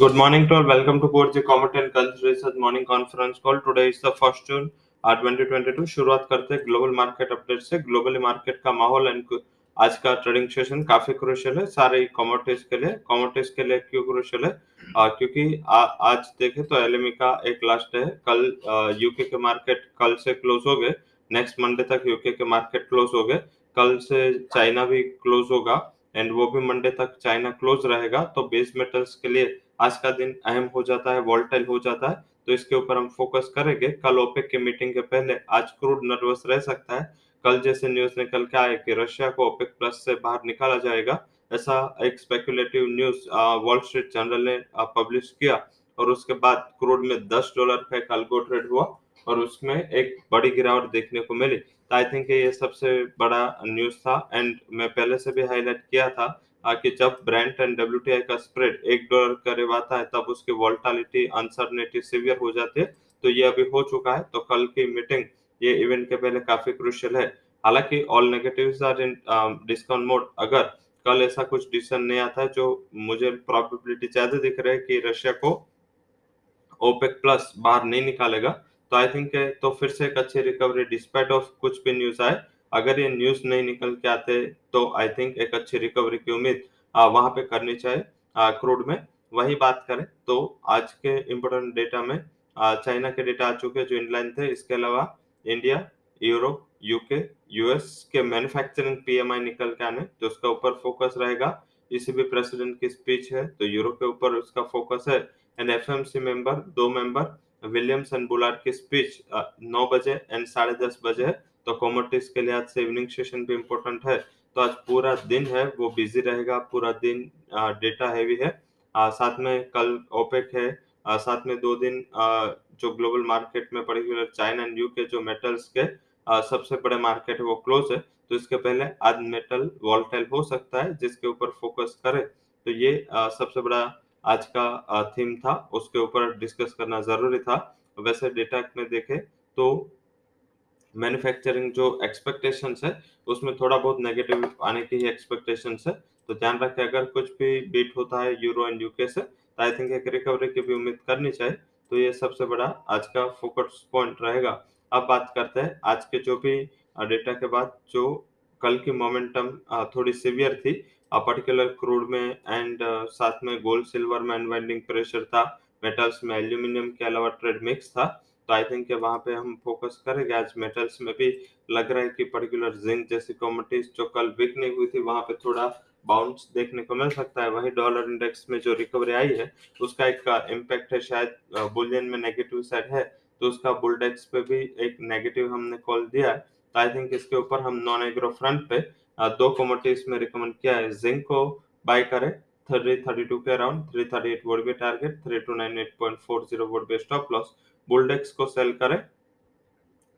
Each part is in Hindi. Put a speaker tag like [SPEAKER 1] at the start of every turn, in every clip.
[SPEAKER 1] Good morning to all. Welcome to Board G Comet and Gulf Research Morning Conference Call. Today is the first June uh, 2022. शुरुआत करते हैं ग्लोबल मार्केट अपडेट से। ग्लोबली मार्केट का माहौल एंड आज का ट्रेडिंग सेशन काफ़ी क्रूशियल है सारे कमोडिटीज के लिए। कमोडिटीज के लिए क्यों क्रूशियल है? आ, क्योंकि आ, आज देखें तो एलएमई का एक लास्ट है। कल यूके के मार्केट कल से क्लोज हो गए। नेक्स्ट मंडे तक यूके के मार्केट क्लोज हो गए। कल से चाइना भी क्लोज होगा। एंड वो भी मंडे तक चाइना क्लोज रहेगा। तो बेस मेटल्स के लिए आज का दिन अहम हो जाता है वॉल्टाइल हो जाता है तो इसके ऊपर हम फोकस करेंगे। कल ओपेक के मीटिंग के पहले आज क्रूड नर्वस रह सकता है। कल जैसे न्यूज़ निकल के आए कि रशिया को ओपेक प्लस से बाहर निकाला जाएगा, ऐसा एक speculative news Wall Street Journal ने पब्लिश किया और उसके बाद क्रूड में 10 डॉलर का एक अल्गो ट्रेड हुआ और उसमें एक बड़ी गिरावट देखने को मिली। तो आई थिंक ये सबसे बड़ा न्यूज़ था एंड मैं पहले से भी हाईलाइट किया था कि जब ब्रेंट एंड डब्ल्यूटीआई का स्प्रेड एक डॉलर करीब आता है तब उसकी वोल्टालिटी, अनसर्टनिटी सिवियर हो जाती। है तो ये अभी हो चुका है। तो कल की मीटिंग, ये इवेंट के पहले काफ़ी क्रुशियल है। हालाँकि all negatives are in discount mode अगर कल ऐसा कुछ डिसीज़न नहीं आता है, जो मुझे प्रोबेबिलिटी ज़्यादा दिख रहा है कि रशिया को ओपेक प्लस बाहर नहीं निकालेगा तो आई थिंक तो फिर से एक अच्छी रिकवरी डिस्पाइट ऑफ़ कुछ भी न्यूज़ आए अगर ये न्यूज़ नहीं निकल के आते तो आई थिंक एक अच्छी रिकवरी की उम्मीद वहाँ पे करनी चाहिए क्रूड में। वही बात करें तो आज के इम्पोर्टेंट डेटा में चाइना के डेटा आ चुके जो इनलाइन थे। इसके अलावा इंडिया यूरोप यूके यूएस के मैन्युफैक्चरिंग पीएमआई निकल के आने तो उसका ऊपर फोकस रहेगा। इसी भी प्रेसिडेंट की स्पीच है तो यूरोप के ऊपर उसका फोकस है। एंड एफएमसी मेंबर दो मेंबर विलियम्स एंड बुलार की स्पीच नौ बजे एंड साढ़े दस बजे है। तो कॉमोडिटीज के लिए आज से इवनिंग सेशन भी इम्पोर्टेंट है। तो आज पूरा दिन है वो बिज़ी रहेगा पूरा दिन डेटा हैवी है। आ, साथ में कल ओपेक है आ, साथ में दो दिन आ, जो ग्लोबल मार्केट में पर्टिकुलर चाइना एंड यूके जो मेटल्स के आ, सबसे बड़े मार्केट है वो क्लोज है। तो इसके पहले आज मेटल वॉल्टाइल हो सकता है जिसके ऊपर फोकस करे। तो ये आ, सबसे बड़ा आज का थीम था उसके ऊपर डिस्कस करना ज़रूरी था। वैसे डेटा में देखे तो मैन्युफैक्चरिंग जो एक्सपेक्टेशन है, उसमें थोड़ा बहुत नेगेटिव आने की ही एक्सपेक्टेशन है। तो ध्यान रखें, अगर कुछ भी बीट होता है यूरो एंड यूके से तो आई थिंक एक रिकवरी की भी उम्मीद करनी चाहिए। तो ये सबसे बड़ा आज का फोकस पॉइंट रहेगा। अब बात करते हैं, आज के जो भी डेटा के बाद जो कल की मोमेंटम थोड़ी सिवियर थी पर्टिकुलर क्रूड में एंड साथ में गोल्ड सिल्वर में अनवाइंडिंग प्रेशर था मेटल्स में एल्यूमिनियम के अलावा ट्रेड मिक्स था। तो आई थिंक वहाँ पे हम फोकस करेंगे। आज मेटल्स में भी लग रहा है कि पर्टिकुलर जिंक जैसी कॉमोडिटीज जो कल वीक नहीं हुई थी, वहाँ पे थोड़ा बाउंस देखने को मिल सकता है। वही डॉलर इंडेक्स में जो रिकवरी आई है, उसका एक इम्पैक्ट है शायद बुलियन में नेगेटिव साइड है। तो उसका बुलडेक्स पे भी एक नेगेटिव हमने कॉल दिया है। तो आई थिंक इसके ऊपर हम नॉन एग्रो फ्रंट पे दो कॉमोडिटीज में रिकमेंड किया है। जिंक को बाय करें। थ्री थर्टी टू के around three thirty eight would be target three two nine eight point four zero would be stop loss Bulldex को सेल करें।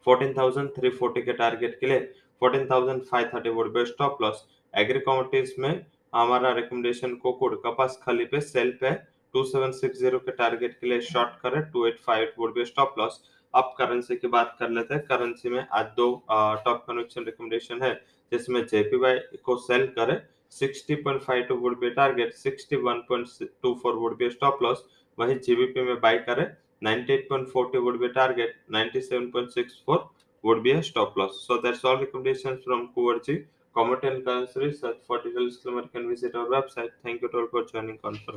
[SPEAKER 1] 14,340 के टारगेट के लिए 14,530 would be stop loss agri commodities में हमारा रिकमेंडेशन कोकुड कपास खाली पे सेल पे 2760 के टारगेट के लिए शॉर्ट करें। 2858 वुड बे स्टॉप लॉस अब करेंसी की बात कर लेते हैं। करेंसी में आज दो टॉप कन्वेक्शन रिकमेंडेशन है जिसमें जेपीवाई को सेल करें। 60.52 would be target 61.24 would be stop loss वही जीबीपी में बाई करें। 98.40 would be a target, 97.64 would be a stop loss. So that's all recommendations from Kuwarji. Comment and currency research. For details, can visit our website. Thank you all for joining conference.